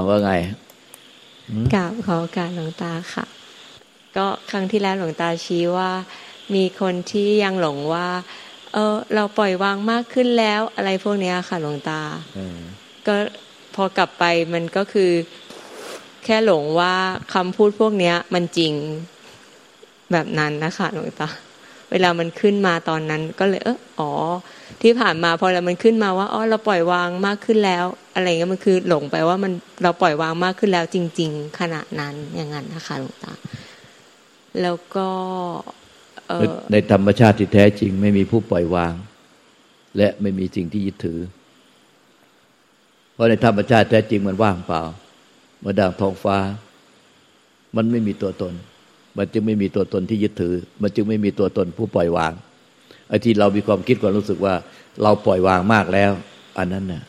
อ่าว่าไงกราบขอการหลวงตาค่ะ ก็ครั้งที่แล้วหลวงตาชี้ว่า มีคนที่ยังหลงว่า เออ เราปล่อยวางมากขึ้นแล้ว อะไรพวกนี้ค่ะ หลวงตาก็พอกลับไปมันก็คือ แค่หลงว่าคำพูดพวกเนี้ยมันจริงแบบนั้นนะคะหลวงตา เวลามันขึ้นมาตอนนั้น ก็เลยเอออ๋อ ที่ผ่านมาพอเรามันขึ้นมาว่าอ๋อเราปล่อยวางมากขึ้นแล้ว อะไรเงี้ยมันคือหลงไปว่ามันเราปล่อยวางมากขึ้นแล้วจริง ๆ ขณะนั้นอย่างนั้นนะคะหลวงตา แล้วก็ในธรรมชาติที่แท้จริง ไม่มีผู้ปล่อยวาง และไม่มีสิ่งที่ยึดถือ เพราะในธรรมชาติแท้จริงมันว่างเปล่าเมื่อดังท้องฟ้า มันไม่มีตัวตน มันจึงไม่มีตัวตนที่ยึดถือ มันจึงไม่มีตัวตนผู้ปล่อยวาง ไอ้ที่เรามีความคิดความรู้สึกว่า เราปล่อยวางมากแล้ว อันนั้นน่ะ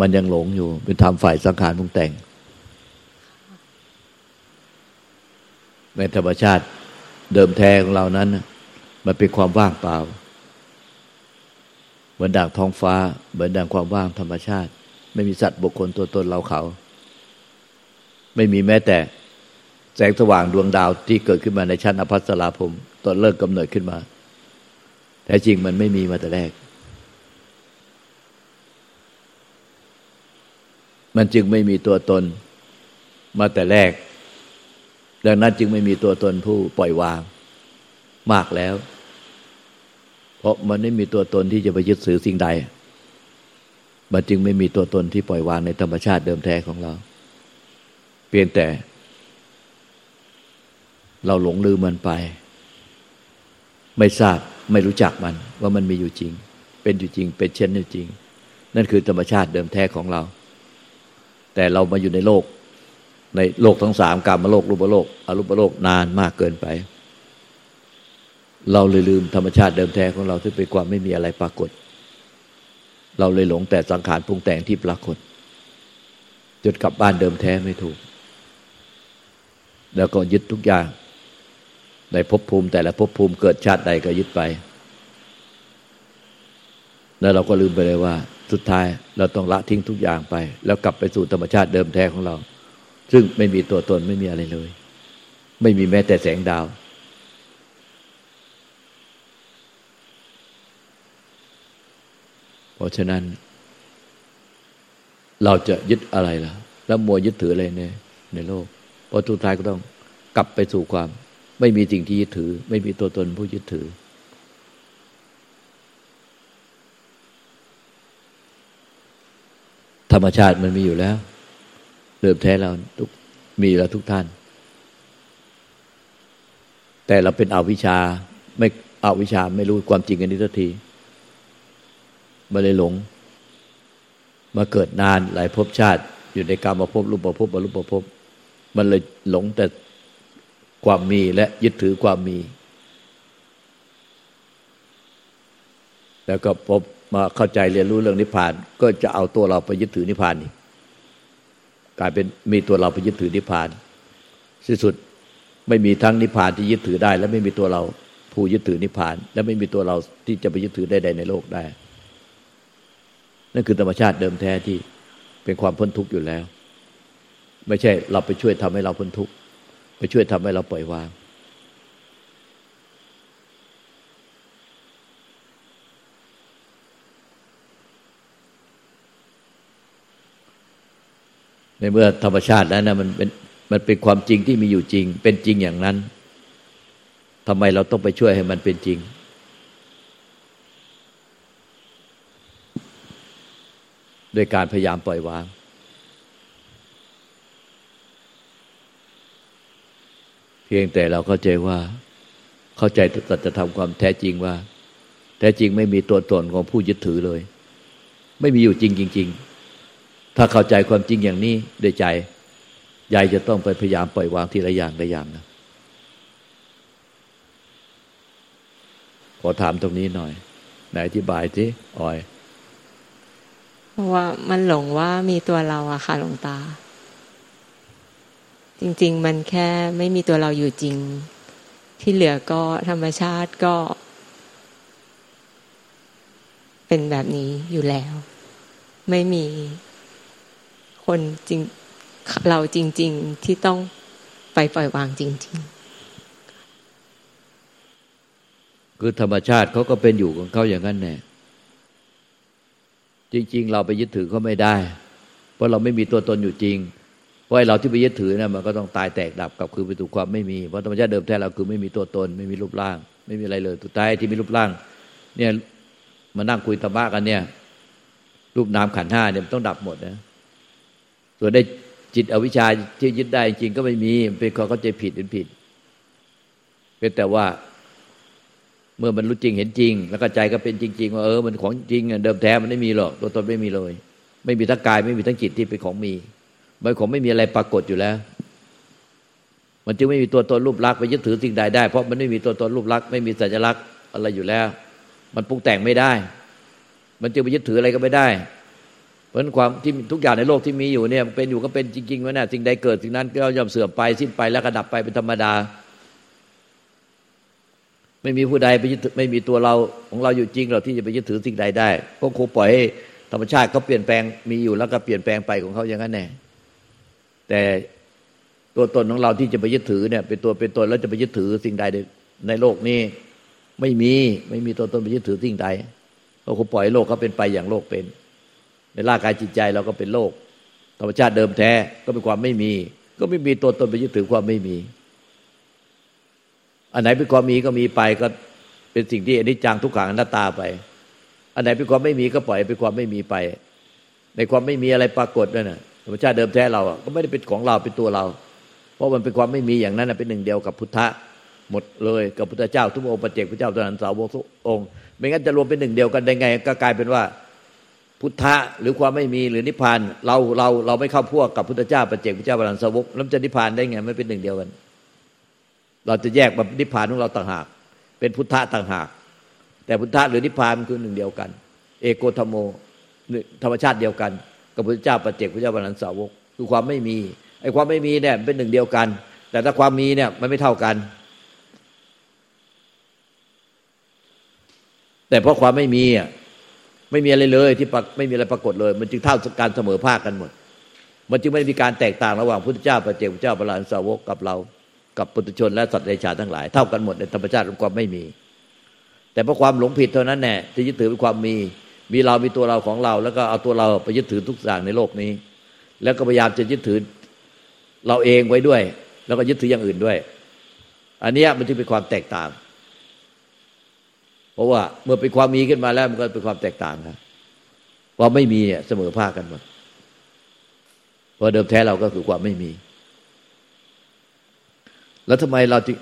มันยังหลงอยู่ เป็นธรรมฝ่ายสังขารปรุงแต่ง ในธรรมชาติเดิมแท้ของเรานั้น มันเป็นความว่างเปล่าเหมือนด่างท้องฟ้า เหมือนด่างความว่างธรรมชาติ ไม่มีสัตว์บุคคลตัวตนเราเขา ไม่มีแม้แต่ แสงสว่างดวงดาวที่เกิดขึ้นมาในชั้นอภัสราภมตอนเริ่มกำเนิดขึ้นมา แต่จริงมันไม่มีมาแต่แรก มันจึงไม่มีตัวตนมาแต่แรก ดังนั้นจึงไม่มีตัวตนผู้ปล่อยวาง มากแล้ว เพราะมันไม่มีตัวตนที่จะไปยึดถือสิ่งใด มันจึงไม่มีตัวตนที่ปล่อยวางในธรรมชาติเดิมแท้ของเรา เปลี่ยนแต่ เราหลงลืมมันไป ไม่ทราบ ไม่รู้จักมันว่ามันมีอยู่จริง เป็นอยู่จริง เป็นเช่นนี้จริง นั่นคือธรรมชาติเดิมแท้ของเรา แต่เรามาอยู่ในโลก ในโลกทั้งสามกรรมโลกรูปโลกอรูปโลกนานมากเกินไป เราเลยลืมธรรมชาติเดิมแท้ของเราที่เป็นความไม่มีอะไรปรากฏ เราเลยหลงแต่สังขารปรุงแต่งที่ปรากฏจนกลับบ้านเดิมแท้ไม่ถูก แล้วก็ยึดทุกอย่าง ในภพภูมิ แต่ละภพภูมิเกิดชาติใดก็ยึดไป แล้วเราก็ลืมไปเลยว่า สุดท้ายเราต้องละทิ้งทุกอย่างไป แล้วกลับไปสู่ธรรมชาติเดิมแท้ของเรา ซึ่งไม่มีตัวตนไม่มีอะไรเลย ไม่มีแม้แต่แสงดาว เพราะฉะนั้น เราจะยึดอะไรล่ะ แล้วมัวยึดถืออะไรในในโลกเพราะทุกท้ายก็ต้องกลับไปสู่ความ ไม่มีสิ่งที่ยึดถือ ไม่มีตัวตนผู้ยึดถือ ธรรมชาติมันมีอยู่แล้วเริ่มแท้เราทุกมีแล้วทุกท่าน แต่เราเป็นอวิชาไม่อวิชาไม่รู้ความจริงกันนี้สักทีมาเลยหลง มาเกิดนานหลายภพชาติ อยู่ในกรรมภพรูปภพบรรลุภพมันเลยหลงแต่ ความมีและยึดถือความมี แล้วก็พบมาเข้าใจเรียนรู้เรื่องนิพพาน ก็จะเอาตัวเราไปยึดถือนิพพานนี่กลายเป็นมีตัวเราไปยึดถือนิพพานที่สุดไม่มีทั้งนิพพานที่ยึดถือได้ และไม่มีตัวเราผู้ยึดถือนิพพาน และไม่มีตัวเราที่จะไปยึดถือได้ใดในโลกได้ นั่นคือธรรมชาติเดิมแท้ที่เป็นความพ้นทุกข์อยู่แล้ว ไม่ใช่เราไปช่วยทำให้เราพ้นทุกข์ ไปช่วยทำให้เราปล่อยวาง ในเมื่อธรรมชาติแล้วนะมันเป็นมันเป็นความจริงที่มีอยู่จริง เป็นจริงอย่างนั้นทำไมเราต้องไปช่วยให้มันเป็นจริงโดยการพยายามปล่อยวาง เพียงแต่เราเข้าใจว่า เข้าใจตัจธรรมความแท้จริงว่า แท้จริงไม่มีตัวตนของผู้ยึดถือเลย ไม่มีอยู่จริงจริง ๆ ถ้าเข้าใจความจริงอย่างนี้ด้วยใจยายจะต้องไปพยายามปล่อยวางทีละอย่างละอย่างนะขอถามตรงนี้หน่อยไหนอธิบายสิออย เพราะว่ามันหลงว่ามีตัวเราอะค่ะหลวงตา จริง ๆ มันแค่ไม่มีตัวเราอยู่จริง ที่เหลือก็ธรรมชาติก็ เป็นแบบนี้อยู่แล้ว ไม่มีคนจริงเราจริง ๆ ที่ต้องไปปล่อยวางจริง ๆ คือธรรมชาติเขาก็เป็นอยู่ของเขาอย่างนั้นแน่จริง ๆ เราไปยึดถือเขาไม่ได้ เพราะเราไม่มีตัวตนอยู่จริง เพราะเราที่ไปยึดถือนะมันก็ต้องตายแตกดับกับคือไปถูกความไม่มีเพราะธรรมชาติเดิมแท้เราคือไม่มีตัวตน ไม่มีรูปร่าง ไม่มีอะไรเลยสุดท้ายที่มีรูปร่าง เนี่ยมานั่งคุยธรรมะกันเนี่ย รูปนามขันห้าเนี่ยต้องดับหมดนะส่วนได้จิตอวิชชาที่ยึดได้จริงก็ไม่มีเป็นความเข้าใจผิดเป็นผิดเป็นแต่ว่าเมื่อมันรู้จริงเห็นจริง แล้วก็ใจก็เป็นจริง ๆ ว่าเออมันของจริงเดิมแท้มันไม่มีหรอก ตัวตนไม่มีเลย ไม่มีทั้งกายไม่มีทั้งจิตที่เป็นของมี มันของไม่มีอะไรปรากฏอยู่แล้ว มันจึงไม่มีตัวตนรูปลักษณ์ไปยึดถือสิ่งใดได้ เพราะมันไม่มีตัวตนรูปลักษณ์ไม่มีสัญลักษณ์อะไรอยู่แล้ว มันปรุงแต่งไม่ได้ มันจึงไปยึดถืออะไรก็ไม่ได้ เพราะความที่ทุกอย่างในโลกที่มีอยู่เนี่ยเป็นอยู่ก็เป็นจริงๆวะเนี่ยสิ่งใดเกิดสิ่งนั้นก็ย่อมเสื่อมไปสิ้นไปแล้วก็ดับไปเป็นธรรมดา ไม่มีผู้ใดไปยึดไม่มีตัวเราของเราอยู่จริงเราที่จะไปยึดถือสิ่งใดได้ก็คงปล่อยให้ธรรมชาติเขาเปลี่ยนแปลงมีอยู่แล้วก็เปลี่ยนแปลงไปของเขาอย่างนั้นแน่ แต่ตัวตนของเราที่จะไปยึดถือเนี่ย เป็นตัวเป็นตนแล้วจะไปยึดถือสิ่งใดในโลกนี้ไม่มีไม่มีตัวตนไปยึดถือสิ่งใดเราคงปล่อยโลกเขาเป็นไปอย่างโลกเป็น ในร่างกายจิตใจเราก็เป็นโลก ธรรมชาติเดิมแท้ก็เป็นความไม่มี ก็ไม่มีตัวตนไปยึดถือความไม่มี อันไหนเป็นความมีก็มีไปก็เป็นสิ่งที่อนิจจังทุกขังอนัตตาไป อันไหนเป็นความไม่มีก็ปล่อยเป็นความไม่มีไป ในความไม่มีอะไรปรากฏนั่นน่ะ รรมชาติเดิมแท้เราก็ไม่ได้เป็นของเราเป็นตัวเรา เพราะมันเป็นความไม่มีอย่างนั้นเป็นหนึ่งเดียวกับพุทธะหมดเลยกับพุทธเจ้า ทุกองค์ปเจกพระเจ้าตนันสาวกทุกองค์ไม่งั้นจะรวมเป็นหนึ่งเดียวกันได้ไง ก็กลายเป็นว่า พุทธะหรือความไม่มีหรือนิพพานเราเราเราไม่เข้าพวกกับพุทธเจ้าปเจกพระเจ้าตนันสาวกแล้วจะนิพพานได้ไงไม่เป็นหนึ่งเดียวกัน เราจะแยกแบบนิพพานของเราต่างหาก เป็นพุทธะต่างหาก แต่พุทธะหรือนิพพานคือหนึ่งเดียวกัน เอโกธรรมโมธรรมชาติเดียวกัน กับพระเจ้าปัจเจกพระเจ้าบรรลันสาวก คือความไม่มีไอ้ความไม่มีเนี่ยเป็นหนึ่งเดียวกัน แต่ถ้าความมีเนี่ยมันไม่เท่ากัน แต่เพราะความไม่มีอะไม่มีอะไรเลยที่ไม่มีอะไรปรากฏเลย มันจึงเท่าการเสมอภาคกันหมด มันจึงไม่มีการแตกต่างระหว่างพุทธเจ้าปัจเจกพระเจ้าบรรลันสาวกกับเรา กับปุถุชนและสัตว์เดรัจฉานทั้งหลายเท่ากันหมดในธรรมชาติของความไม่มี แต่เพราะความหลงผิดเท่านั้นแน่ที่ยึดถือเป็นความมี มีเรามีตัวเราของเรา แล้วก็เอาตัวเราไปยึดถือทุกอย่างในโลกนี้ แล้วก็พยายามจะยึดถือเราเองไว้ด้วย แล้วก็ยึดถืออย่างอื่นด้วย อันนี้มันจึงเป็นความแตกต่าง เพราะว่าเมื่อเป็นความมีขึ้นมาแล้วมันก็เป็นความแตกต่างครับควาไม่มีเนี่ยเสมอภาคกันหมดเพราะเดิมแท้เราก็คือความไม่มี แล้วทำไมเราจึง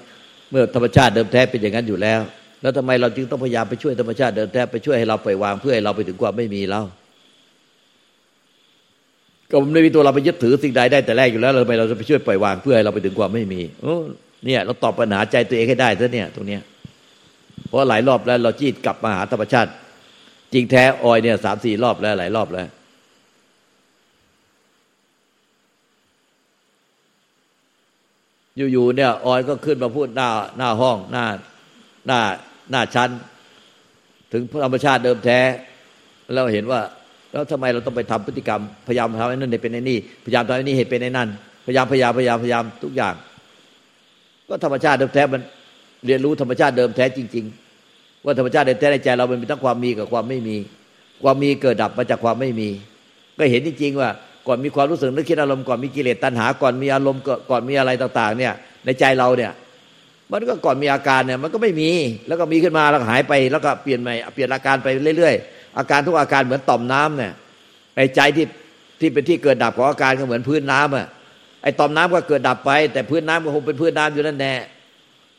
เมื่อธรรมชาติเดิมแท้เป็นอย่างนั้นอยู่แล้ว แล้วทำไมเราจึงต้องพยายามไปช่วยธรรมชาติเดิมแท้ไปช่วยให้เราปล่อยวางเพื่อให้เราไปถึงความไม่มีเราก็ไม่มีตัวเราไปยึดถือสิ่งใดได้แต่แรกอยู่แล้วเราทำไมเราจะไปช่วยปล่อยวางเพื่อให้เราไปถึงความไม่มีโอ้เนี่ย เราตอบปัญหาใจตัวเองให้ได้ซะเนี่ยตรงเนี้ยเพราะหลายรอบแล้วเราจีดกลับมาหาธรรมชาติ จริงแท้ออยเนี่ยสามสี่รอบแล้ว หลายรอบแล้ว อยู่ๆเนี่ย ออยก็ขึ้นมาพูดหน้าหน้าห้องหน้าหน้า หน้าชั้น ถึงธรรมชาติเดิมแท้ เราเห็นว่า แล้วทำไมเราต้องไปทำพฤติกรรม พยายามทำให้นั่นเป็นในนี่ พยายามทำให้นี่เหตุเป็นในนั่น พยายามพยายามพยายามพยายามทุกอย่าง ก็ธรรมชาติเดิมแท้มันเรียนรู้ธรรมชาติเดิมแท้จริง ๆ ว่าธรรมชาติเดิมแท้ในใจ เรามันมีทั้งความมีกับความไม่มี ความมีเกิดดับมาจากความไม่มี ก็เห็นจริง ๆ ว่าก่อนมีความรู้สึกนึกคิดอารมณ์ก่อนมีกิเลสตัณหาก่อนมีอารมณ์ก่อนมีอะไรต่าง ๆ เนี่ย ในใจเราเนี่ย มันก็ก่อนมีอาการเนี่ยมันก็ไม่มีแล้วก็มีขึ้นมาแล้วหายไปแล้วก็เปลี่ยนใหม่เปลี่ยนอาการไปเรื่อยๆ อาการทุกอาการเหมือนต่อมน้ำเนี่ยไอ้ใจที่ที่เป็นที่เกิดดับของอาการก็เหมือนพื้นน้ำอะไอ้ต่อมน้ำก็เกิดดับไป แต่พื้นน้ำก็คงเป็นพื้นน้ำอยู่นั่นแน่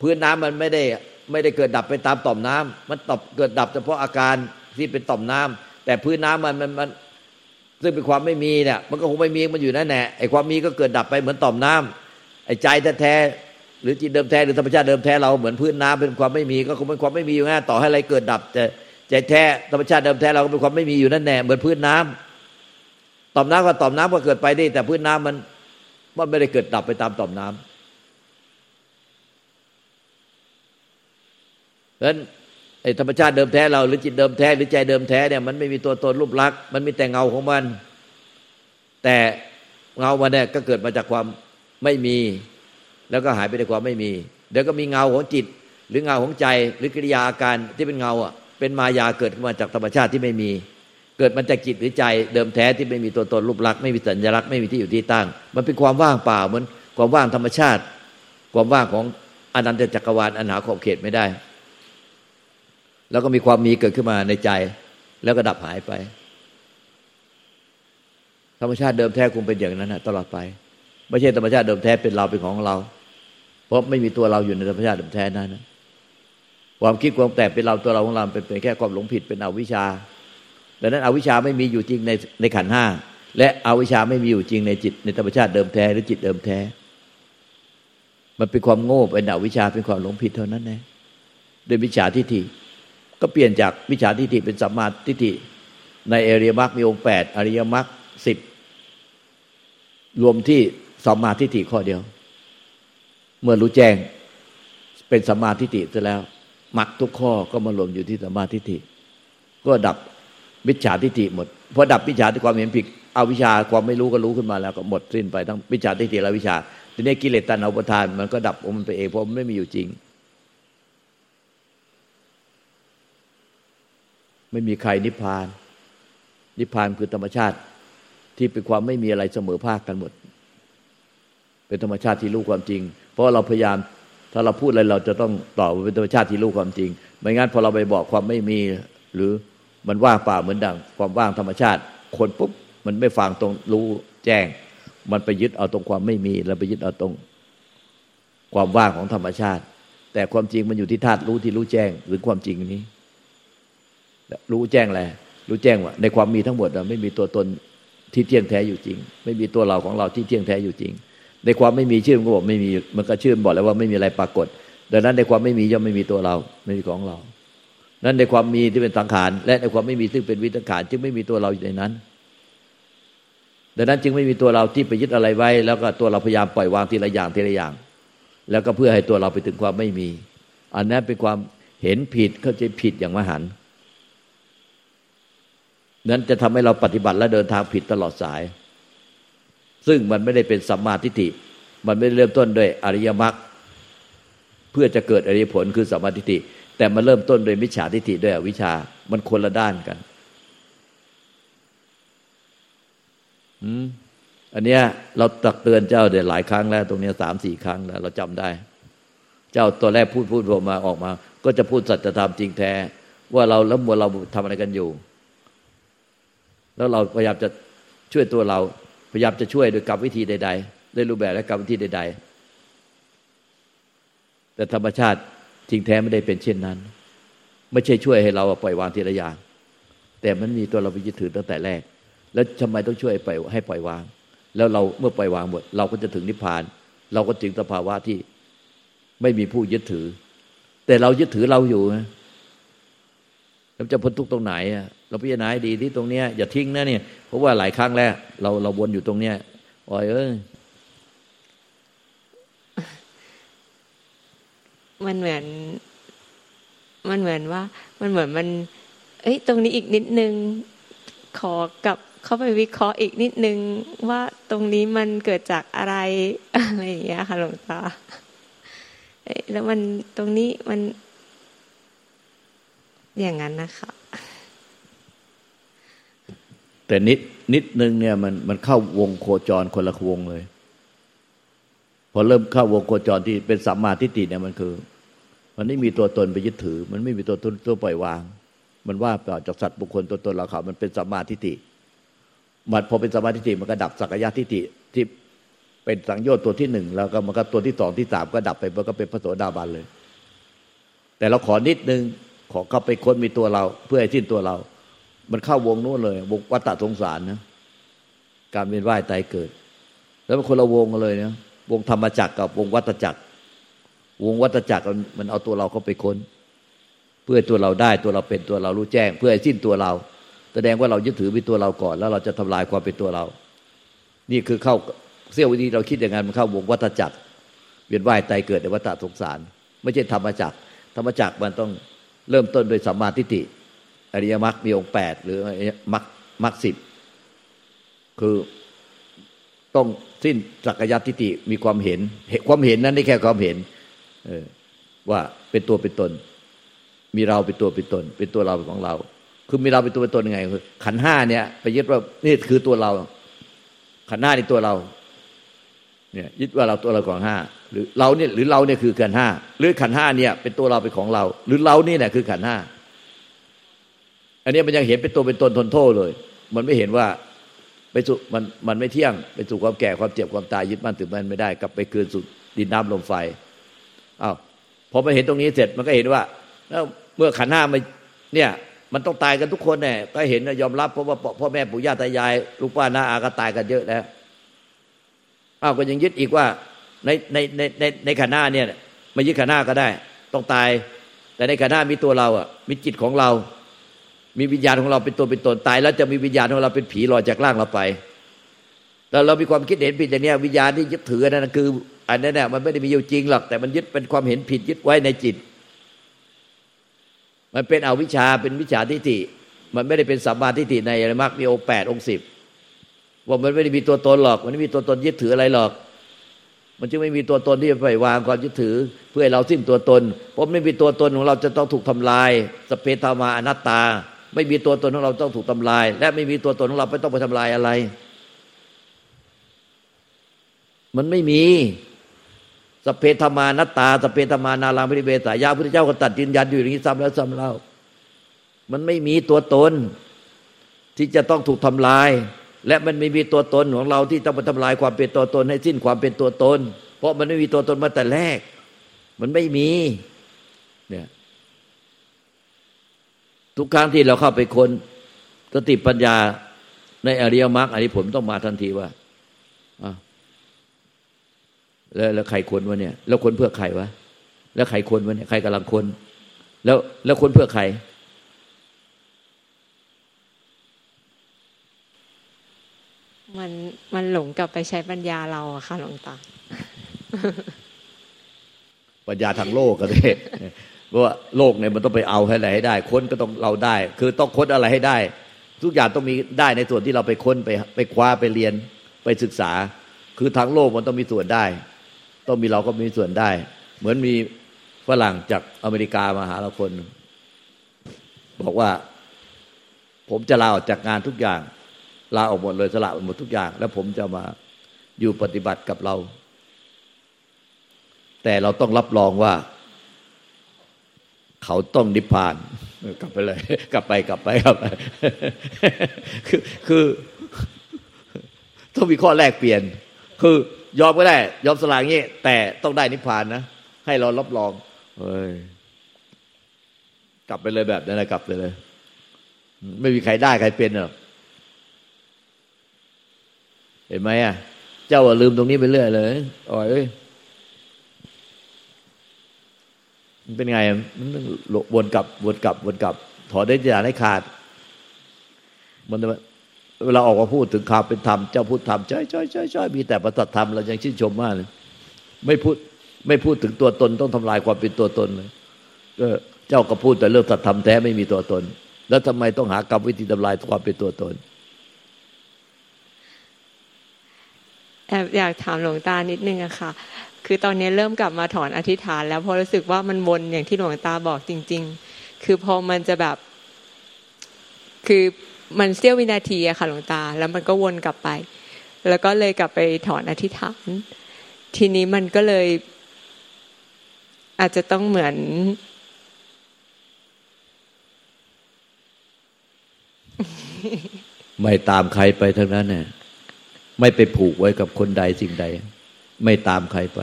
พื้นน้ำมันไม่ได้ไม่ได้เกิดดับไปตามต่อมน้ำมันตอบเกิดดับเฉพาะอาการที่เป็นต่อมน้ำแต่พื้นน้ำมันมันมันซึ่งเป็นความไม่มีเนี่ยมันก็คงไม่มีมันอยู่นั่นแหละไอ้ความมีก็เกิดดับไปเหมือนต่อมน้ำไอ้ใจแท้ หรือจิตเดิมแท้หรือธรรมชาติเดิมแท้เราเหมือนพื้นน้ำเป็นความไม่มีก็คงเป็นความไม่มีอยู่งั้นต่อให้อะไรเกิดดับแต่ใจแท้ธรรมชาติเดิมแท้เราก็เป็นความไม่มีอยู่นั่นแน่เหมือนพื้นน้ำต่อมน้ำก็ต่อมน้ำก็เกิดไปได้ แต่พื้นน้ำมันมันไม่ได้เกิดดับไปตามต่อมน้ำเพราะฉะนั้นไอ้ธรรมชาติเดิมแท้เราหรือจิตเดิมแท้หรือใจเดิมแท้เนี่ยมันไม่มีตัวตนรูปลักษณ์มันมีแต่เงาของมัน แต่เงามาเนี่ยก็เกิดมาจากความไม่มี แล้วก็หายไปในความไม่มีเดี๋ยวก็มีเงาของจิต หรือเงาของใจหรือกิริยาอาการที่เป็นเงาอะเป็นมายาเกิดขึ้นมาจากธรรมชาติที่ไม่มี เกิดมาจากจิตหรือใจเดิมแท้ที่ไม่มีตัวตนรูปลักษณ์ไม่มีสัญลักษณ์ไม่มีที่อยู่ที่ตั้ง มันเป็นความว่างเปล่าเหมือนความว่างธรรมชาติ ความว่างของอนันตจักรวาลอันหาขอบเขตไม่ได้ แล้วก็มีความมีเกิดขึ้นมาในใจ แล้วก็ดับหายไป ธรรมชาติเดิมแท้คงเป็นอย่างนั้นนะตลอดไป ไม่ใช่ธรรมชาติเดิมแท้เป็นเราเป็นของเรา เพราะไม่มีตัวเราอยู่ในธรรมชาติเดิมแท้นั้นนะความคิดความแต่เป็นเราตัวเราของเราเป็นเป็นแค่ความหลงผิดเป็นอวิชชาดังนั้นอวิชชาไม่มีอยู่จริงในในขันห้าและอวิชชาไม่มีอยู่จริงในจิตในธรรมชาติเดิมแท้หรือจิตเดิมแท้ มันเป็นความโง่เป็นอวิชชาเป็นความหลงผิดเท่านั้นเองโดยวิชาทิฏฐิก็เปลี่ยนจากวิชาทิฏฐิเป็นสัมมาทิฏฐิในเอริยมรรคมีองค์แปดอริยมรรคสิบรวมที่สัมมาทิฏฐิข้อเดียว เมื่อรู้แจ้งเป็นสัมมาทิฏฐิเสร็จแล้วมรรคทุกข้อก็มารวมอยู่ที่สัมมาทิฏฐิก็ดับวิชาทิฏฐิหมดพอดับวิชาที่ความเห็นผิดเอาวิชาความไม่รู้ก็รู้ขึ้นมาแล้วก็หมดสิ้นไปทั้งวิชาทิฏฐิและวิชา ทีนี้กิเลสตัณหาอุปทาน มันก็ดับมันไปเองเพราะมันไม่มีอยู่จริง ไม่มีใครนิพพาน นิพพานคือธรรมชาติที่เป็นความไม่มีอะไรเสมอภาคกันหมด เป็นธรรมชาติที่รู้ความจริง เพราะเราพยายามถ้าเราพูดอะไรเราจะต้องตอบว่าเป็นธรรมชาติที่รู้ความจริง ไม่งั้นพอเราไปบอกความไม่มีหรือมันว่างเปล่าเหมือนดังความว่างธรรมชาติ คนปุ๊บมันไม่ฟังตรงรู้แจ้ง มันไปยึดเอาตรงความไม่มี แล้วไปยึดเอาตรงความว่างของธรรมชาติ แต่ความจริงมันอยู่ที่ธาตุรู้ที่รู้แจ้งหรือความจริงนี้ รู้แจ้งแหละรู้แจ้งว่าในความมีทั้งหมดเราไม่มีตัวตนที่เที่ยงแท้อยู่จริง ไม่มีตัวเราของเราที่เที่ยงแท้อยู่จริง ในความไม่มีชื่อมันก็บอกไม่มีมันก็ชื่อบอกแล้วว่าไม่มีอะไรปรากฏ ดังนั้นในความไม่มีย่อมไม่มีตัวเราไม่มีของเรา นั้นในความมีที่เป็นสังขารและในความไม่มีซึ่งเป็นวิตขารจึงไม่มีตัวเราอยู่ในนั้น ดังนั้นจึงไม่มีตัวเราที่ไปยึดอะไรไว้ แล้วก็ตัวเราพยายามปล่อยวางทีละอย่างทีละอย่าง แล้วก็เพื่อให้ตัวเราไปถึงความไม่มี อันนั้นเป็นความเห็นผิดเข้าใจผิดอย่างมหันต์นั้นจะทำให้เราปฏิบัติและเดินทางผิดตลอดสาย ซึ่งมันไม่ได้เป็นสัมมาทิฏฐิ มันไม่ได้เริ่มต้นด้วยอริยมรรคเพื่อจะเกิดอริยผลคือสัมมาทิฏฐิ แต่มันเริ่มต้นโดยมิจฉาทิฏฐิด้วยอวิชา มันคนละด้านกันอืมอันเนี้ยเราตักเตือนเจ้าเดี๋ยวหลายครั้งแล้ว ตรงเนี้ยสามสี่ครั้งแล้ว เราจำได้ เจ้าตัวแรกพูดพูดออกมาออกมา ก็จะพูดสัจธรรมจริงแท้ ว่าเราแล้วมัวเราทำอะไรกันอยู่ แล้วเราพยายามจะช่วยตัวเรา ยายามจะช่วยโดยกรรมวิธีใดๆด้วยรูปแบบและกรรมวิธีใด ๆ แต่ธรรมชาติจริงแท้ไม่ได้เป็นเช่นนั้น ไม่ใช่ช่วยให้เราปล่อยวางทีละอย่าง แต่มันมีตัวเราไปยึดถือตั้งแต่แรก แล้วทำไมต้องช่วยปล่อยให้ปล่อยวาง แล้วเราเมื่อปล่อยวางหมด เราก็จะถึงนิพพาน เราก็ถึงสภาวะที่ไม่มีผู้ยึดถือ แต่เรายึดถือเราอยู่นะ เราจะพ้นทุกตรงไหนอะเราพิจารณาดีที่ตรงเนี้ยอย่าทิ้งนะเนี่ยเพราะว่าหลายครั้งแล้ว เราเราวนอยู่ตรงเนี้ยโอ้ยเอ้ยมันเหมือน มันเหมือนว่า มันเหมือนมัน เอ้ย ตรงนี้อีกนิดนึง ขอกลับเข้าไปวิเคราะห์อีกนิดนึง ว่าตรงนี้มันเกิดจากอะไรอะไรอย่างเงี้ยค่ะหลวงตาแล้วมันตรงนี้มัน อย่างนั้นนะคะ แต่นิดนิดนึงเนี่ยมันมันเข้าวงโคจรคนละวงเลย พอเริ่มเข้าวงโคจรที่เป็นสัมมาทิฏฐิเนี่ยมันคือ มันไม่มีตัวตนไปยึดถือ มันไม่มีตัวตนตัวปล่อยวาง มันว่าเปล่าจากสัตว์บุคคลตัวตนเราเขา มันเป็นสัมมาทิฏฐิมันพอเป็นสัมมาทิฏฐิมันก็ดับสักยะทิฏฐิที่เป็นสังโยชน์ตัวที่หนึ่งแล้วก็มันก็ตัวที่สองที่สามก็ดับไปมันก็เป็นพระโสดาบันเลย แต่เราขอนิดนึง ขอเข้าไปค้นมีตัวเรา เพื่อให้สิ้นตัวเรา มันเข้าวงนู้นเลย วงวัฏสงสารนะ การเวียนว่ายตายเกิด แล้วมันคนละวงกันเลยนะวงธรรมจักรกับวงวัฏจักร วงวัฏจักรมันเอาตัวเราเข้าไปค้น เพื่อตัวเราได้ตัวเราเป็นตัวเรารู้แจ้ง เพื่อให้สิ้นตัวเรา แสดงว่าเรายึดถือเป็นตัวเราก่อน แล้วเราจะทำลายความเป็นตัวเรา นี่คือเข้าเสี้ยววิธีเราคิดอย่างนั้นมันเข้าวงวัฏจักร เวียนว่ายตายเกิดในวัฏสงสาร ไม่ใช่ธรรมจักร ธรรมจักรมันต้อง เริ่มต้นโดยสัมมาทิฏฐิอริยมรรคมีองค์แปดหรือมรรคมรรคสิบคือต้องสิ้นสักยทิฏฐิมีความเห็น ความเห็นนั้นนี่แค่ความเห็นว่าเป็นตัวเป็นตน มีเราเป็นตัวเป็นตน เป็นตัวเราเป็นของเรา คือมีเราเป็นตัวเป็นตนยังไงคือขันห้าเนี่ย ไปยึดว่านี่คือตัวเรา ขันห้านี่ตัวเรา เนี่ยยึดว่าเราตัวเราของห้าหรือเราเนี่ยหรือเราเนี่ยคือขันห้าหรือขันห้าเนี่ย เป็นตัวเราเป็นของเรา หรือเรานี่แหละคือขันห้าอันนี้มันยังเห็นเป็นตัวเป็นตนทนโทษเลย มันไม่เห็นว่าไปสู่มันมันไม่เที่ยงไปสู่ความแก่ความเจ็บความตายยึดมั่นถือมันไม่ได้กลับไปคืนสู่ดินน้ำลมไฟอ้าวพอมาเห็นตรงนี้เสร็จมันก็เห็นว่าแล้วเมื่อขันห้ามันเนี่ยมันต้องตายกันทุกคนแน่ก็เห็นยอมรับเพราะว่าพ่อแม่ปู่ย่าตายายลูกป้าน้าอาก็ตายกันเยอะแล้ว อ้าวก็ยังยึดอีกว่าในในในในในขันห้าเนี่ยมายึดขันห้าก็ได้ ต้องตาย แต่ในขันห้ามีตัวเราอะมีจิตของเรา มีวิญญาณของเราเป็นตัวเป็นตนตาย แล้วจะมีวิญญาณของเราเป็นผีลอยจากร่างเราไปแต่เรามีความคิดเห็นผิดอย่างนี้วิญญาณที่ยึดถือนั่นคืออันนั้นเนี่ยมันไม่ได้มีอยู่จริงหรอกแต่มันยึดเป็นความเห็นผิดยึดไว้ในจิต มันเป็นอวิชชาเป็นวิชาทิฏฐิมันไม่ได้เป็นสัมมาทิฏฐิในอะไรมักมีองแปดองสิบ ว่ามันไม่ได้มีตัวตนหรอก มันไม่มีตัวตนยึดถืออะไรหรอก มันจึงไม่มีตัวตนที่จะไปวางความยึดถือ เพื่อให้เราสิ้นตัวตนเพราะไม่มีตัวตนของเราจะต้องถูกทำลาย สเปตามาอนัตตา ไม่มีตัวตนของเราต้องถูกทำลาย และไม่มีตัวตนของเราไม่ต้องไปทำลายอะไร มันไม่มีสเพธมานัตตา สเพธมานารามิเวสายาพุทธเจ้าก็ตัดยืนยันอยู่อย่างนี้ซ้ำแล้วซ้ำเล่า มันไม่มีตัวตน ที่จะต้องถูกทำลาย และมันไม่มีตัวตนของเราที่ต้องมาทำลายความเป็นตัวตนให้สิ้นความเป็นตัวตน เพราะมันไม่มีตัวตนมาแต่แรก มันไม่มีเนี่ยทุกครั้งที่เราเข้าไปคนสติปัญญาในอริยมรรคอันนี้ผมต้องมาทันทีว่าแล้วแล้วใครคนวะเนี่ย แล้วคนเพื่อใครวะ แล้วใครคนวะเนี่ย ใครกำลังคน แล้วแล้วคนเพื่อใคร มันมันหลงกลับไปใช้ปัญญาเราอะค่ะหลวงตา ปัญญาทางโลกก็ได้เพราะว่าโลกเนี่ยมันต้องไปเอาให้อะไรให้ได้ ค้นก็ต้องเราได้ คือต้องค้นอะไรให้ได้ ทุกอย่างต้องมีได้ในส่วนที่เราไปค้นไปไปคว้าไปเรียนไปศึกษา คือทางโลกมันต้องมีส่วนได้ ต้องมีเราก็มีส่วนได้ เหมือนมีฝรั่งจากอเมริกามาหาเราคน บอกว่า ผมจะลาออกจากงานทุกอย่าง ลาออกหมดเลยสละหมดทุกอย่าง แล้วผมจะมาอยู่ปฏิบัติกับเรา แต่เราต้องรับรองว่า เขาต้องนิพพาน กลับไปเลย กลับไปกลับไปกลับไปคือคือต้องมีข้อแรกเปลี่ยน คือยอมก็ได้ ยอมสลางงี้ แต่ต้องได้นิพพานนะให้เรารับรอง เฮ้ยกลับไปเลยแบบนั้นนะกลับไปเลย ไม่มีใครได้ใครเป็นหรอก เห็นไหมอะ เจ้าลืมตรงนี้ไปเรื่อยเลยอ่อยมันเป็นไงมันวนกลับวนกลับวนกลับ ถอดได้จะให้ขาด มันเวลาออกมาพูดถึงความเป็นธรรมเจ้าพูดธรรมช่อยช่อยช่อยช่อยมีแต่ประตัดธรรมเรายังชื่นชมมากเลยไม่พูดไม่พูดถึงตัวตนต้องทำลายความเป็นตัวตนเลยก็เจ้าก็พูดแต่เรื่องสัตธรรมแท้ไม่มีตัวตน แล้วทำไมต้องหากรรมวิธีทำลายความเป็นตัวตน แอบอยากถามหลวงตานิดนึงอะค่ะ คือตอนนี้เริ่มกลับมาถอนอธิษฐาน แล้วพอรู้สึกว่ามันวนอย่างที่หลวงตาบอกจริง ๆ คือพอมันจะแบบ คือมันเสี้ยววินาทีอะค่ะหลวงตา แล้วมันก็วนกลับไป แล้วก็เลยกลับไปถอนอธิษฐาน ทีนี้มันก็เลย อาจจะต้องเหมือนไม่ตามใครไปทั้งนั้นเนี่ย ไม่ไปผูกไว้กับคนใดสิ่งใด ไม่ตามใครไป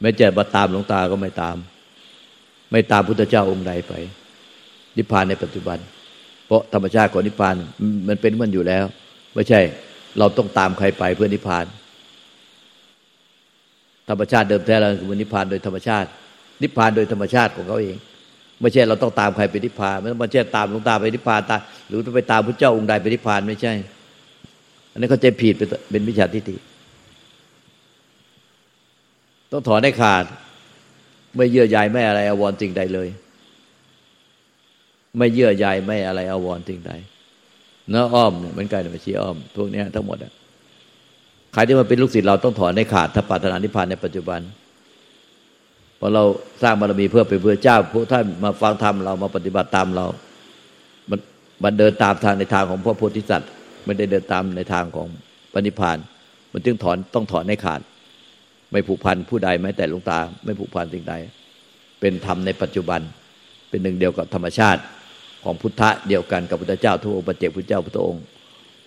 ไม่จะมาตามหลวงตาก็ไม่ตาม ไม่ตามพุทธเจ้าองค์ใดไป นิพพานในปัจจุบัน เพราะธรรมชาติของนิพพานมันเป็นมันอยู่แล้ว ไม่ใช่ เราต้องตามใครไปเพื่อนิพพาน ธรรมชาติเดิมแท้เราคือนิพพานโดยธรรมชาติ นิพพานโดยธรรมชาติของเขาเองไม่ใช่เราต้องตามใครไปนิพพานไม่ต้องมาใช่ตามหลวงตาไปนิพพานตาหรือไปตามพระเจ้าองค์ใดไปนิพพานไม่ใช่ อันนี้เขาใจผิดเป็นวิชาทิฏฐิต้องถอนให้ขาด ไม่เยื่อใยไม่อะไรอววรสิ่งใดเลย ไม่เยื่อใยไม่อะไรอาวรสิ่งใดเนื้ออ้อมเนี่ยเหมือนกันมาชี้อ้อม พวกนี้ทั้งหมดอะใครที่มาเป็นลูกศิษย์เราต้องถอนให้ขาดถ้าปรารถนานิพพานในปัจจุบันพอเราสร้างบารมีเพื่อเป็นเพื่อเจ้าพวกท่านมาฟังธรรมเรามาปฏิบัติตามเรา มันมันเดินตามทางในทางของพระโพธิสัตว์ ไม่ได้เดินตามในทางของปณิพาน มันจึงถอนต้องถอนให้ขาด ไม่ผูกพันผู้ใดแม้แต่ลุงตา ไม่ผูกพันสิ่งใด เป็นธรรมในปัจจุบัน เป็นหนึ่งเดียวกับธรรมชาติของพุทธะเดียวกันกับพุทธเจ้าทุกองค์ปัจเจกพุทธเจ้าพุทธองค์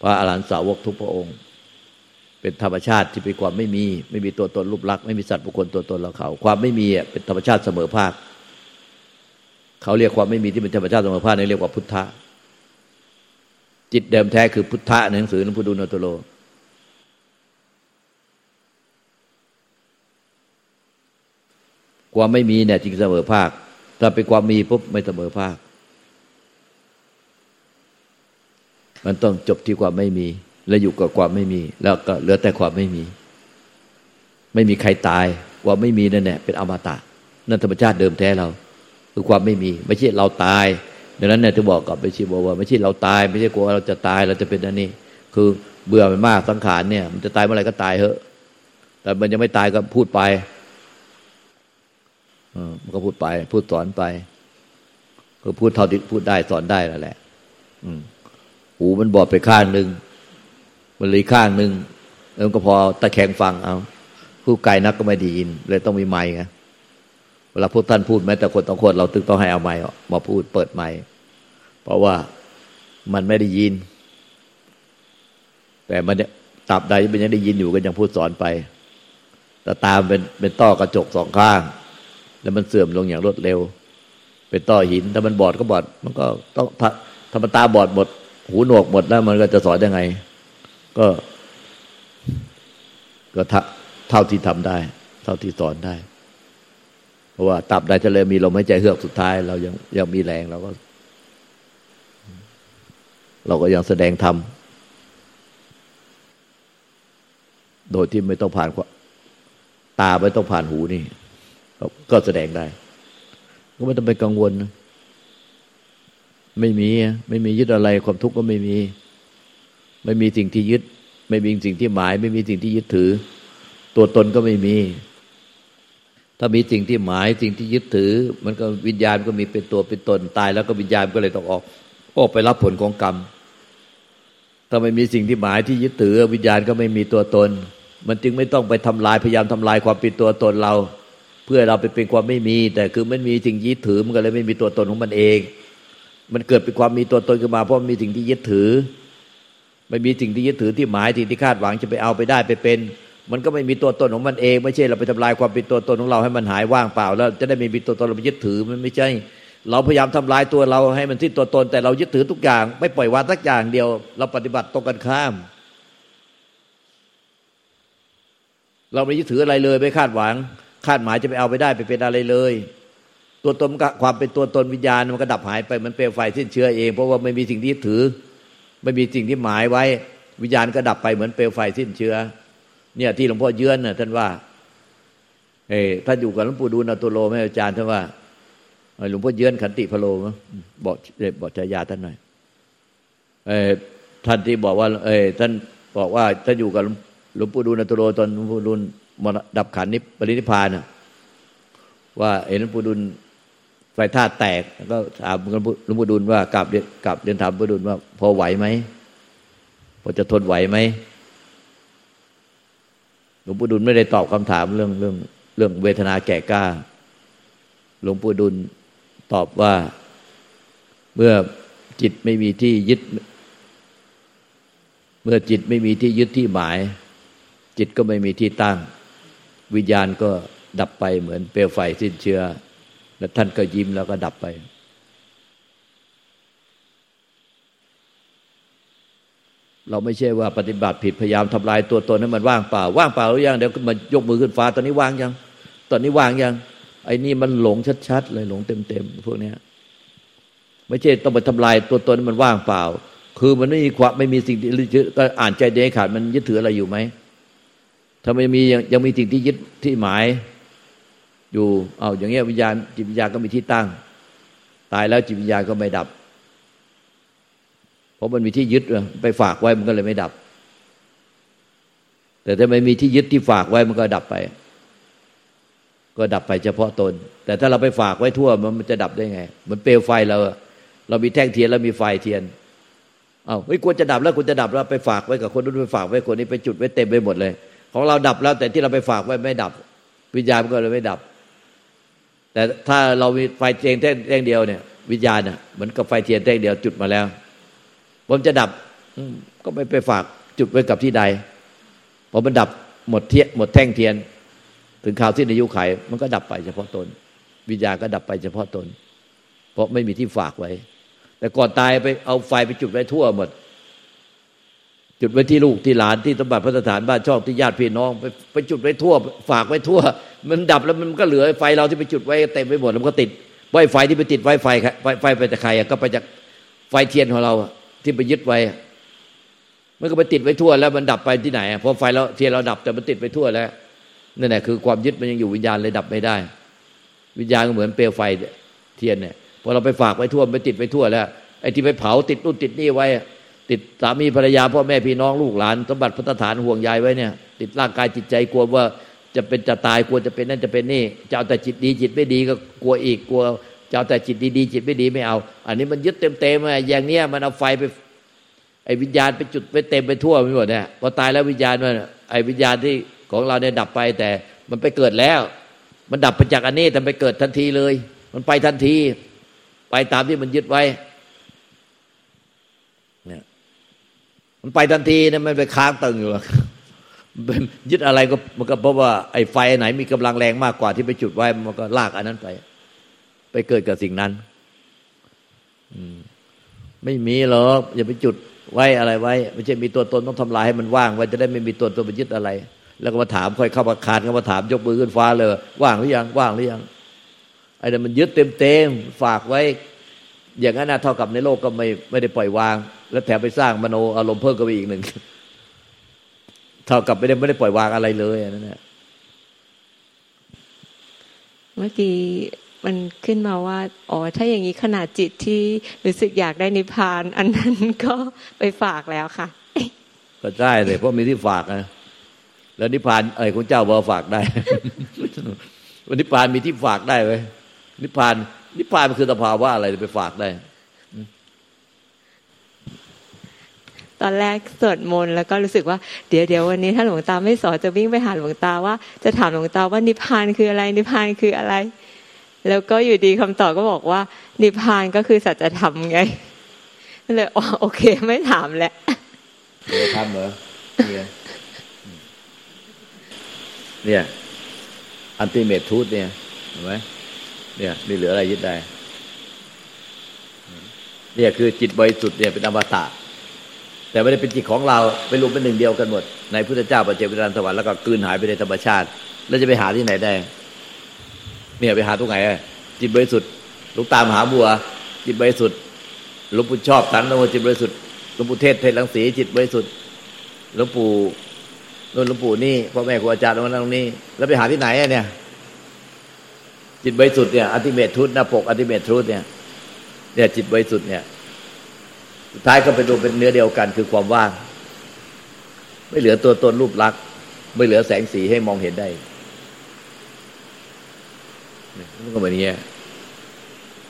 พระอรหันตสาวกทุกพระองค์ เป็นธรรมชาติที่เป็นความไม่มี ไม่มีตัวตนรูปลักษณ์ไม่มีสัตว์บุคคลตัวตนเราเขา ความไม่มีเป็นธรรมชาติเสมอภาค เขาเรียกความไม่มีที่เป็นธรรมชาติเสมอภาคนี่เรียกว่าพุทธะ จิตเดิมแท้คือพุทธะในหนังสือหลวงปู่ดูลโนโตโล ความไม่มีเนี่ยจริงเสมอภาค ถ้าเป็นความมีปุ๊บไม่เสมอภาค มันต้องจบที่ความไม่มี แล้วอยู่กับความไม่มี แล้วก็เหลือแต่ความไม่มี ไม่มีใครตายความไม่มีนั่นแหละเป็นอมตะ นั่นธรรมชาติเดิมแท้เรา คือความไม่มี ไม่ใช่เราตาย ดังนั้นเนี่ยที่บอกกับไปชีบอกว่าไม่ใช่เราตาย ไม่ใช่กลัวเราจะตายเราจะเป็นอันนี้ คือเบื่อมันมากสังขารเนี่ย มันจะตายเมื่อไหร่ก็ตายเถอะ แต่มันยังไม่ตายก็พูดไปมันก็พูดไป พูดสอนไปคือพูดเท่าที่พูดได้สอนได้แล้วแหละ อืมหูมันบอดไปข้างหนึ่งมันเลยข้างหนึ่งแล้วก็พอตะแคงฟังเอาผู้ไกลนักก็ไม่ดียิน เลยต้องมีไม้ไง เวลาพวกท่านพูดแม้แต่คนต้องคนเราตึงต้องให้เอาไม้มาพูดเปิดไม้เพราะว่ามันไม่ได้ยิน แต่มันตับใดมันยังได้ยินอยู่ก็ยังพูดสอนไปแต่ตามเป็นเป็นต้อกระจกสองข้าง แล้วมันเสื่อมลงอย่างรวดเร็ว เป็นต้อหิน ถ้ามันบอดก็บอด มันก็ต้องถ้ามันตาบอดหมด หูหนวกหมดแล้วมันก็จะสอนยังไง ก็ ก็เท่าที่ทำได้ เท่าที่สอนได้ เพราะว่าตับใดทะเลมีลมหายใจเฮือกสุดท้าย เรายังยังมีแรงเราก็ เราก็ยังแสดงธรรมโดยที่ไม่ต้องผ่านตาไม่ต้องผ่านหูนี่ ก็แสดงได้ ก็ไม่ต้องไปกังวล ไม่มี ไม่มียึดอะไรความทุกข์ก็ไม่มี ไม่มีสิ่งที่ยึด ไม่มีสิ่งที่หมาย ไม่มีสิ่งที่ยึดถือ ตัวตนก็ไม่มี ถ้ามีสิ่งที่หมายสิ่งที่ยึดถือ มันก็วิญญาณก็มีเป็นตัวเป็นตนตาย แล้วก็วิญญาณก็เลยต้องออก ออกไปรับผลของกรรมถ้าไม่มีสิ่งที่หมายที่ยึดถือ วิญญาณก็ไม่มีตัวตน มันจึงไม่ต้องไปทำลายพยายามทำลายความเป็นตัวตนเรา เพื่อเราไปเป็นความไม่มี แต่คือมันมีสิ่งยึดถือมันก็เลยไม่มีตัวตนของมันเอง มันเกิดเป็นความมีตัวตนขึ้นมาเพราะมีสิ่งที่ยึดถือไม่มีสิ่งที่ยึดถือที่หมายสิ่งที่คาดหวังจะไปเอาไปได้ไปเป็น มันก็ไม่มีตัวตนของมันเอง ไม่ใช่เราไปทำลายความเป็นตัวตนของเราให้มันหายว่างเปล่า แล้วจะได้ไม่มีตัวตนเราไปยึดถือมันไม่ใช่ เราพยายามทำลายตัวเราให้มันที่ตัวตน แต่เรายึดถือทุกอย่าง ไม่ปล่อยวางสักอย่างเดียว เราปฏิบัติตรงกันข้าม เราไม่ยึดถืออะไรเลยไม่คาดหวัง คาดหมายจะไปเอาไปได้ไปเป็นอะไรเลย ตัวตนความเป็นตัวตนวิญญาณมันก็ดับหายไปมันเปลวไฟสิ้นเชื้อเอง เพราะว่าไม่มีสิ่งที่ยึดถือ ไม่มีสิ่งที่หมายไว้ วิญญาณก็ดับไปเหมือนเปลวไฟสิ้นเชื้อ เนี่ยที่หลวงพ่อเยือนน่ะท่านว่าเอ้ท่านอยู่กับหลวงปู่ดูลนาตุโลแม่อาจารย์ท่านว่าหลวงพ่อเยือนขันติพโลมั้งบอกบอกชายาท่านหน่อยเอ้ท่านที่บอกว่า เอ้ท่านบอกว่าท่านอยู่กับหลวงปู่ดูลนาตุโลตอนหลวงปู่ดูลมรดับขันนิปรินิพานน่ะว่าเห็นหลวงปู่ดูลไฟธาตุแตกแล้วก็ถามหลวงปู่ดูลว่ากลับกลับเรียนถามหลวงปู่ดูลว่า พอไหวไหมพอจะทนไหวไหม หลวงปู่ดุลไม่ได้ตอบคำถามเรื่องเรื่องเรื่องเวทนาแก่กล้า หลวงปู่ดุลตอบว่าเมื่อจิตไม่มีที่ยึด เมื่อจิตไม่มีที่ยึดที่หมาย จิตก็ไม่มีที่ตั้ง วิญญาณก็ดับไปเหมือนเปลวไฟสิ้นเชื้อ แล้วท่านก็ยิ้มแล้วก็ดับไป เราไม่ใช่ว่าปฏิบัติผิดพยายามทำลายตัวตนให้มันว่างเปล่า ว่างเปล่าหรือยังเดี๋ยวมันยกมือขึ้นฟ้า ตอนนี้ว่างยัง ตอนนี้ว่างยัง ไอ้นี่มันหลงชัดๆเลยหลงเต็มๆพวกเนี้ย ไม่ใช่ต้องไปทำลายตัวตนมันว่างเปล่า คือมันไม่มีความไม่มีสิ่งที่ก็อ่านใจเดขาดมันยึดถืออะไรอยู่ไหมถ้าไม่มียังยังมีสิ่งที่ยึดที่หมาย อยู่เอาอย่างเงี้ยวิญญาณจิตวิญญาณก็มีที่ตั้ง ตายแล้วจิตวิญญาณก็ไม่ดับ ราะมันมีที่ยึดไปฝากไว้มันก็เลยไม่ดับ แต่ถ้าไม่มีที่ยึดที่ฝากไว้มันก็ดับไป ก็ดับไปเฉพาะตน แต่ถ้าเราไปฝากไว้ทั่วมันจะดับได้ไงเหมือนเปลวไฟเรา เรามีแท่งเทียนแล้วมีไฟเทียนเอาไม่ควรจะดับแล้วควรจะดับแล้วไปฝากไว้กับคนนู้นไปฝากไว้คนนี้ไปจุดไว้เต็มไปหมดเลย ของเราดับแล้วแต่ที่เราไปฝากไว้ไม่ดับ วิญญาณมันก็เลยไม่ดับ แต่ถ้าเรามีไฟเทียนแท่งเดียวเนี่ย วิญญาณอะเหมือนกับไฟเทียนแท่งเดียวจุดมาแล้ว ผมจะดับก็ไม่ไปฝากจุดไว้กับที่ใดพอมันดับหมดเทียนหมดแท่งเทียน ถึงคราวที่อายุไขมันก็ดับไปเฉพาะตน วิญญาณก็ดับไปเฉพาะตน เพราะไม่มีที่ฝากไว้ แต่ก่อนตายไปเอาไฟไปจุดไว้ทั่วหมด จุดไว้ที่ลูกที่หลานที่สมบัติพัสถานบ้านช่องที่ญาติพี่น้องไปไปจุดไว้ทั่ว ฝากไว้ทั่ว มันดับแล้วมันก็เหลือไฟเราที่ไปจุดไว้เต็มไปหมดมันก็ติดไวไฟที่ไปติดไวไฟไฟไฟไปจากใครก็ไปจากไฟเทียนของเรา ที่ไปยึดไว้ มันก็ไปติดไว้ทั่วแล้วมันดับไปที่ไหนพอไฟเราเทียนเราดับแต่มันติดไปทั่วแล้วนั่นแหละคือความยึดมันยังอยู่วิญญาณเลยดับไม่ได้ วิญญาณก็เหมือนเปลวไฟเทียนเนี่ยพอเราไปฝากไว้ทั่วไปติดไปทั่วแล้วไอ้ที่ไปเผาติดนู่นติดนี่ไว้ ติดสามีภรรยาพ่อแม่พี่น้องลูกหลานสมบัติพัฒฐานห่วงใยไว้เนี่ย ติดร่างกายจิตใจกลัวว่าจะเป็นจะตายกลัวจะเป็นนั่นจะเป็นนี่จะเอาแต่จิตดีจิตไม่ดีก็กลัวอีกกลัว จะเอาแต่จิตดีๆจิตไม่ดีไม่เอา อันนี้มันยึดเต็มๆอย่างเนี้ยมันเอาไฟไป ไอ้วิญญาณไปจุดไปเต็มไปทั่วไปหมดเนี่ยพอตายแล้ววิญญาณมันไอ้วิญญาณที่ของเราเนี่ยดับไปแต่มันไปเกิดแล้ว มันดับไปจากอันนี้แต่ไปเกิดทันทีเลย มันไปทันที ไปตามที่มันยึดไว้เนี่ยมันไปทันทีนะมันไปค้างตึงอยู่หรอกยึดอะไรก็มันก็เพราะว่าไอ้ไฟไหนมีกำลังแรงมากกว่าที่ไปจุดไว้ มันก็ลากอันนั้นไป ไปเกิดกับสิ่งนั้นไม่มีหรอกอย่าไปจุดไว้อะไรไว้ ไม่ใช่มีตัวตนต้องทำลายให้มันว่างไว้จะได้ไม่มีตัวตนไปยึดอะไร แล้วก็มาถามค่อยเข้ามาคานเข้ามาถามยกมือขึ้นฟ้าเลย ว่างหรือยังว่างหรือยังไอ้นั่นมันยึดเต็มเต็มฝากไว้ อย่างนั้นนะเท่ากับในโลกก็ไม่ไม่ได้ปล่อยวาง แล้วแถมไปสร้างมโนอารมณ์เพิ่มก็ไปอีกหนึ่งเท่ากับไม่ได้ไม่ได้ปล่อยวางอะไรเลยนั่นแหละเมื่อกี้ มันขึ้นมาว่า อ๋อ ถ้าอย่างนี้ขนาดจิตที่รู้สึกอยากได้นิพพาน อันนั้นก็ไปฝากแล้วค่ะ ก็ใช่เลยเพราะมีที่ฝากนะแล้วนิพพานไอ้คุณเจ้าบอกฝากได้วันนิพพานมีที่ฝากได้ไหมนิพพาน นิพพานมันคือสภาวะอะไรไปฝากได้ ตอนแรกสวดมนต์แล้วก็รู้สึกว่าเดี๋ยวเดี๋ยววันนี้ถ้าหลวงตาไม่สอนจะวิ่งไปหาหลวงตาว่า จะถามหลวงตาว่านิพพานคืออะไร นิพพานคืออะไร แล้วก็อยู่ดีคำตอบก็บอกว่า นิพพานก็คือสัจธรรมไงเลยอ๋อโอเคไม่ถามแล้วเดี๋ยวทำเหรอเนี่ยเนี่ยอันติเมททูตเนี่ยเห็นไหมเนี่ยมีเหลืออะไรยึดได้ เนี่ยคือจิตบริสุทธิ์เนี่ยเป็นอมตะ แต่ไม่ได้เป็นจิตของเราไปรวมเป็นหนึ่งเดียวกันหมด ในพุทธเจ้าปัจเจกวิญญาณสวรรค์แล้วก็กลืนหายไปในธรรมชาติ แล้วจะไปหาที่ไหนได้ เนี่ยไปหาตรงไหนจิตบริสุทธิ์ลูกตามหาบัว จิตบริสุทธิ์หลวงปู่ชอบสันโนจิตบริสุทธิ์หลวงปู่เทศเทศลังสีจิตบริสุทธิ์หลวงปู่นนหลวงปู่นี่พ่อแม่ครูอาจารย์ตรงนั้นตรงนี้ แล้วไปหาที่ไหนเนี่ย จิตบริสุทธิ์เนี่ยอัติเมตทุตหน้าปกอัติเมตทุตเนี่ย เนี่ย จิตบริสุทธิ์เนี่ยสุดท้ายก็เป็นตัวเป็นเนื้อเดียวกันคือความว่าง ไม่เหลือตัวตนรูปลักษณ์ไม่เหลือแสงสีให้มองเห็นได้ มันก็แบบนี้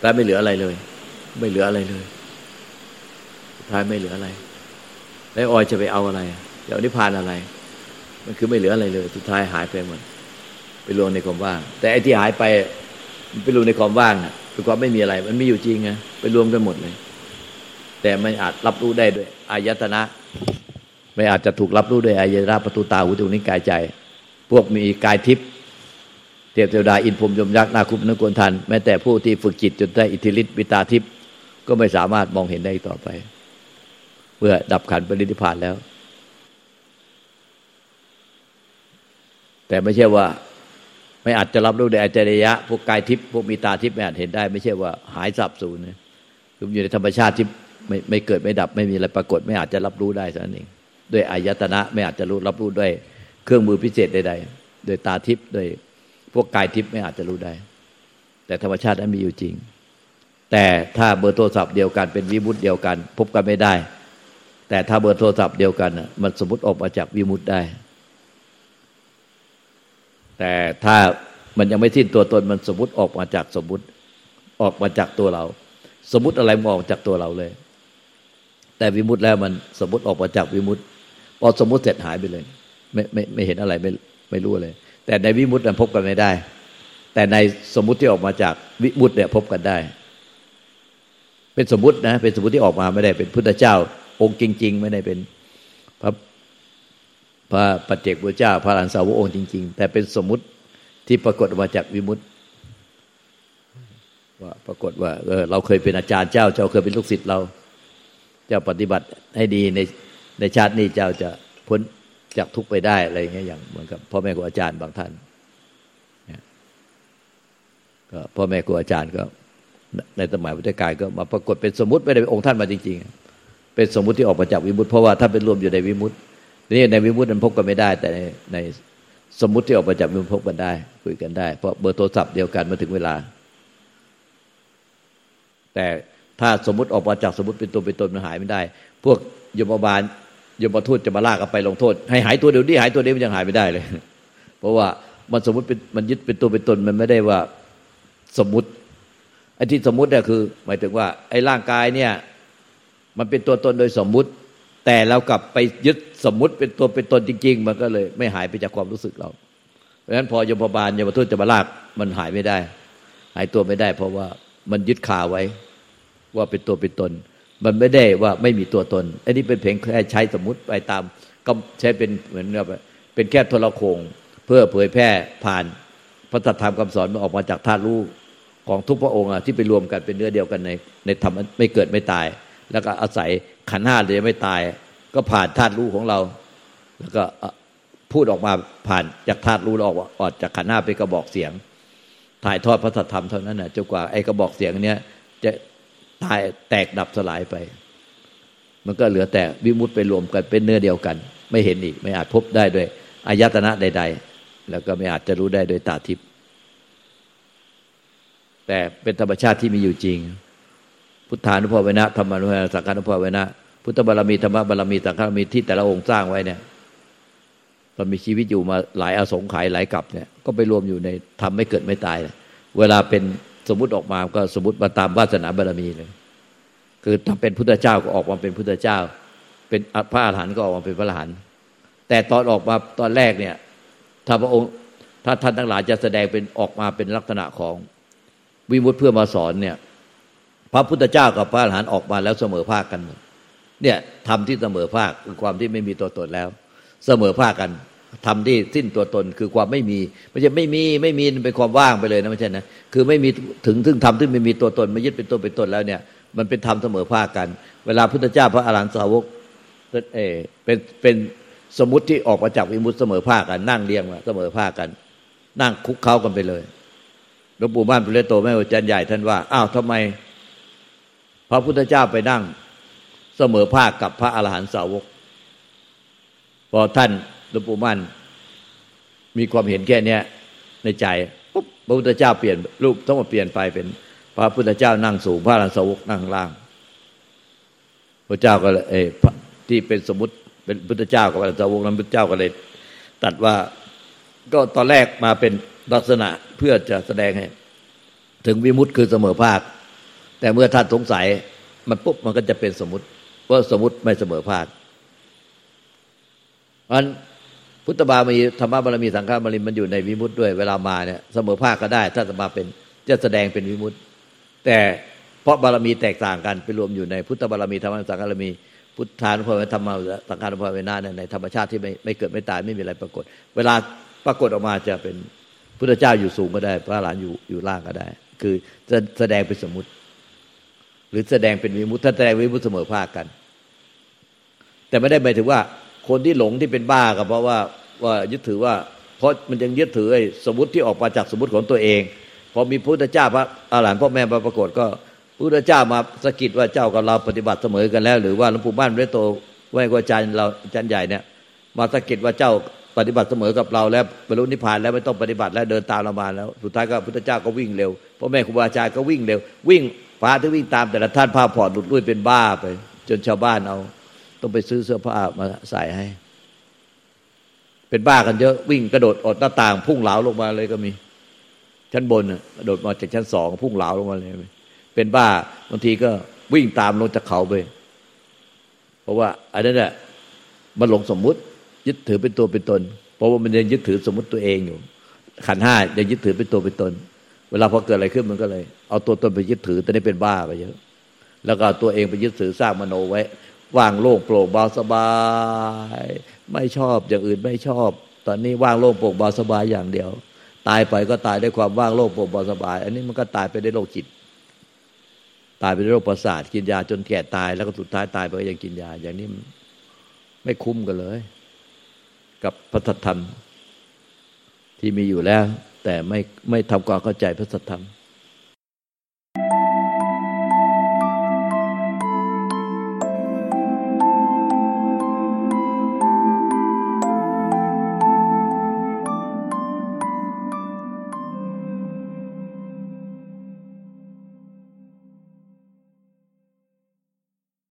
กลายไม่เหลืออะไรเลย ไม่เหลืออะไรเลยสุดท้ายไม่เหลืออะไร แล้วออยจะไปเอาอะไรจะเอานิพพานอะไร มันคือไม่เหลืออะไรเลย สุดท้ายหายไปหมดไปรวมในความว่าง แต่ไอ้ที่หายไปมันไปรวมในความว่างน่ะคือความไม่มีอะไร มันไม่อยู่จริงไงไปรวมกันหมดเลย แต่ไม่อาจรับรู้ได้ด้วยอายตนะ ไม่อาจจะถูกรับรู้ด้วยอายตนะประตูตาหูจมูกนิ้วกายใจ พวกมีกายทิพย์ เทพเทวดาอินพรมยมยักษ์นาคุปนกวนทันแม้แต่ผู้ที่ฝึกจิตจนได้อิทธิฤทธิ์วิตาทิพย์ก็ไม่สามารถมองเห็นได้ต่อไป เมื่อดับขันปรินิพานแล้ว แต่ไม่ใช่ว่า ไม่อาจจะรับรู้ได้อาจริยะ พวกกายทิพย์พวกมีตาทิพย์ไม่อาจเห็นได้ ไม่ใช่ว่าหายสับสูญนะคืออยู่ในธรรมชาติที่ไม่ไม่เกิดไม่ดับ ไม่มีอะไรปรากฏ ไม่อาจจะรับรู้ได้นั่นเองด้วยอายตนะ ไม่อาจจะรู้รับรู้ด้วย เครื่องมือพิเศษใดๆโดยตาทิพย์โดย พวกกายทิพย์ไม่อาจจะรู้ได้ แต่ธรรมชาตินั้นมีอยู่จริง แต่ถ้าเบอร์โทรศัพท์เดียวกันเป็นวิมุตเดียวกัน พบกันไม่ได้ แต่ถ้าเบอร์โทรศัพท์เดียวกันมันสมมติออกมาจากวิมุตได้ แต่ถ้ามันยังไม่สิ้นตัวตนมันสมมติออกมาจากสมมติออกมาจากตัวเรา สมมติอะไรมองจากตัวเราเลย แต่วิมุตแล้วมันสมมติออกมาจากวิมุตพอสมมติเสร็จหายไปเลย ไม่ไม่ไม่เห็นอะไรไม่ไม่รู้เลย แต่ในวิมุตนั้นพบกันไม่ได้ แต่ในสมมุติที่ออกมาจากวิมุตเนี่ยพบกันได้ เป็นสมมุตินะ เป็นสมมุติที่ออกมาไม่ได้ เป็นพุทธเจ้า องค์จริง ๆ ไม่ได้เป็นพระพระปัจเจกพุทธเจ้า พระหลานสาวกองค์จริง ๆ แต่เป็นสมมุติที่ปรากฏออกมาจากวิมุตว่าปรากฏว่าเออเราเคยเป็นอาจารย์เจ้า เจ้าเคยเป็นลูกศิษย์เรา เจ้าปฏิบัติให้ดีในในชาตินี้เจ้าจะพ้น จากทุกไปได้อะไรเงี้ยอย่างเหมือนกับพ่อแม่ครูอาจารย์บางท่านก็พ่อแม่ครูอาจารย์ก็ในสมัยพุทธกาลก็มาปรากฏเป็นสมมติไม่ได้เป็นองค์ท่านมาจริงๆ เป็นสมมติที่ออกมาจากวิมุตเพราะว่าถ้าเป็นรวมอยู่ในวิมุตนี่ในวิมุตมันพบกันไม่ได้ แต่ในในสมมติที่ออกมาจากวิมุตพบกันได้ คุยกันได้ เพราะเบอร์โทรศัพท์เดียวกันมาถึงเวลา แต่ถ้าสมมติออกมาจากสมมติเป็นตัวเป็นตนมันหายไม่ได้ พวกยมบาล ยมทูตจะมาลากกันไปลงโทษ ให้หายตัวเดียวนี้หายตัวเดียวมันยังหายไม่ได้เลย เพราะว่ามันสมมติเป็นมันยึดเป็นตัวเป็นตนมันไม่ได้ว่าสมมติไอ้ที่สมมติเนี่ยคือ หมายถึงว่า ไอ้ร่างกายเนี่ย มันเป็นตัวตนโดยสมมุติ แต่เรากลับไปยึดสมมุติเป็นตัวเป็นตนจริง ๆ มันก็เลย ไม่หายไปจากความรู้สึกเรา เพราะฉะนั้นพอยมบาลยมทูตจะมาลากมันหายไม่ได้ หายตัวไม่ได้ เพราะว่ามันยึดคาไว้ ว่าเป็นตัวเป็นตน มันไม่ได้ว่าไม่มีตัวตน อันนี้เป็นเพียงแค่ใช้สมมุติไปตามก็ใช้เป็นเหมือนกับเป็นแค่โทรโคง เพื่อเผยแพร่ผ่านพระธรรมคำสอนมันออกมาจากธาตุรู้ของทุกพระองค์ที่ไปรวมกันเป็นเนื้อเดียวกันในในธรรมไม่เกิดไม่ตาย แล้วก็อาศัยขันห้าเลยไม่ตาย ก็ผ่านธาตุรู้ของเรา แล้วก็พูดออกมาผ่านจากธาตุรู้ออกออกจากขันห้าไปกระบอกเสียง ถ่ายทอดพระธรรมเท่านั้นนะจนกว่าไอ้กระบอกเสียงเนี้ยจะ ตายแตกดับสลายไป มันก็เหลือแต่วิมุตไปรวมกันเป็นเนื้อเดียวกัน ไม่เห็นอีก ไม่อาจพบได้ด้วยอายตนะใด ๆ แล้วก็ไม่อาจจะรู้ได้โดยตาทิพย์แต่เป็นธรรมชาติที่มีอยู่จริง พุทธานุภาเวนะธรรมานุภาเวนะสังฆานุภาเวนะพุทธบารมีธรรมบารมีสังฆบารมีที่แต่ละองค์สร้างไว้เนี่ยตอนมีชีวิตอยู่มาหลายอาสงไขยหลายกับเนี่ยก็ไปรวมอยู่ในทำไม่เกิดไม่ตาย เวลาเป็น สมมติออกมาก็สมมติมาตามวาสนาบารมีเลย คือถ้าเป็นพุทธเจ้าก็ออกมาเป็นพุทธเจ้า เป็นพระอรหันต์ก็ออกมาเป็นพระอรหันต์แต่ตอนออกมาตอนแรกเนี่ย ถ้าพระองค์ถ้าท่านทั้งหลายจะแสดงเป็นออกมาเป็นลักษณะของวิมุตเพื่อมาสอนเนี่ย พระพุทธเจ้ากับพระอรหันต์ออกมาแล้วเสมอภาคกันเนี่ยทำที่เสมอภาคคือความที่ไม่มีตัวตนแล้ว เสมอภาคกัน ทำที่สิ้นตัวตนคือความไม่มีไม่ใช่ไม่มีไม่มีเป็นความว่างไปเลยนะไม่ใช่นะคือไม่มีถึงถึงทำที่ไม่มีตัวตนไม่ยึดเป็นตัวเป็นตนแล้วเนี่ย มันเป็นธรรมเสมอภาคกัน เวลาพุทธเจ้าพระอรหันตสาวกเอเป็นเป็นสมมติที่ออกมาจากวิมุตเสมอภาคกัน นั่งเรียงมาเสมอภาคกัน นั่งคุกเข้ากันไปเลยหลวงปู่บ้านปุเรโตแม่อาจารย์ใหญ่ท่านว่าอ้าวทำไม พระพุทธเจ้าไปนั่งเสมอภาคกับพระอรหันตสาวก พอท่าน หลวงปู่มั่น มีความเห็นแค่เนี้ยในใจปุ๊บพระพุทธเจ้าเปลี่ยนรูปต้องมาเปลี่ยนไปเป็น พระพุทธเจ้านั่งสูงพระอรหันตสาวกนั่งล่าง พระเจ้าก็เลยเอที่เป็นสมมติเป็นพุทธเจ้ากับพระอรสาวกนั้นพุทธเจ้าก็เลย ตัดว่าก็ตอนแรกมาเป็นลักษณะเพื่อจะแสดงให้ถึงวิมุตต์คือเสมอภาค แต่เมื่อท่านสงสัย มันปุ๊บมันก็จะเป็นสมมติเพราสมมติไม่เสมอภาคอัน พุทธบามีธรรมบารมีสังฆบารมีมันอยู่ในวิมุตต์ด้วยเวลามาเนี่ยเสมอภาคก็ได้ ถ้าจะมาเป็นจะแสดงเป็นวิมุตต์แต่เพราะบารมีแตกต่างกันไปรวมอยู่ในพุทธบารมีธรรมสังฆบารมีพุทธานุภาเวธรรมสังฆานุภาเวนาในธรรมชาติที่ไม่ไม่เกิดไม่ตายไม่มีอะไรปรากฏ เวลาปรากฏออกมาจะเป็นพุทธเจ้าอยู่สูงก็ได้ พระหลานอยู่อยู่ล่างก็ได้ คือจะแสดงเป็นสมมติ หรือแสดงเป็นวิมุตถ้าแสดงวิมุตเสมอภาคกัน แต่ไม่ได้หมายถึงว่า คนที่หลงที่เป็นบ้าก็เพราะว่าว่ายึดถือว่า เพราะมันยังยึดถือไอ้สมมติที่ออกมาจากสมมติของตัวเอง พอมีพุทธเจ้าพระอาหารพ่อแม่มาปรากฏก็พุทธเจ้ามาสกิดว่าเจ้ากับเราปฏิบัติเสมอกันแล้ว หรือว่าหลวงปู่บ้านเรโตไว้กอาจารย์เราจารย์ใหญ่เนี่ยมาสกิดว่าเจ้าปฏิบัติเสมอกับเราแล้วบรรลุนิพพานแล้วไม่ต้องปฏิบัติแล้วเดินตามเรามาแล้ว สุดท้ายก็พุทธเจ้าก็วิ่งเร็วพ่อแม่ครูบาอาจารย์ก็วิ่งเร็ว วิ่งฟ้าที่วิ่งตามแต่ละท่านผ้าผ่อนหลุดลุ่ยเป็นบ้าไป จนชาวบ้านเอา ต้องไปซื้อเสื้อผ้ามาใส่ให้ เป็นบ้ากันเยอะ วิ่งกระโดดอดหน้าต่าง พุ่งเหลาลงมาเลยก็มี ชั้นบนกระโดดมาจากชั้นสองพุ่งเหลาลงมาเลย เป็นบ้าบางทีก็วิ่งตามลงจากเขาไปเพราะว่าอันนั้นแหละมันหลงสมมุติ ยึดถือเป็นตัวเป็นตน เพราะว่ามันยังยึดถือสมมติตัวเองอยู่ ขันห้ายังยึดถือเป็นตัวเป็นตน เวลาพอเกิดอะไรขึ้นมันก็เลย เอาตัวตนไปยึดถือแต่นี่เป็นบ้าไปเยอะแล้วก็ตัวเองไปยึดถือสร้างมโนไว้ ว่างโล่งโปร่งเบาสบาย ไม่ชอบอย่างอื่นไม่ชอบ ตอนนี้ว่างโล่งโปร่งเบาสบายอย่างเดียว ตายไปก็ตายด้วยความว่างโล่งโปร่งเบาสบาย อันนี้มันก็ตายไปด้วยโรคจิต ตายไปด้วยโรคประสาทกินยาจนแก่ตายแล้วก็สุดท้ายตายไปก็ยังกินยา อย่างนี้ไม่คุ้มกันเลย กับพระธรรมที่มีอยู่แล้ว แต่ไม่ไม่ทำความเข้าใจพระธรรม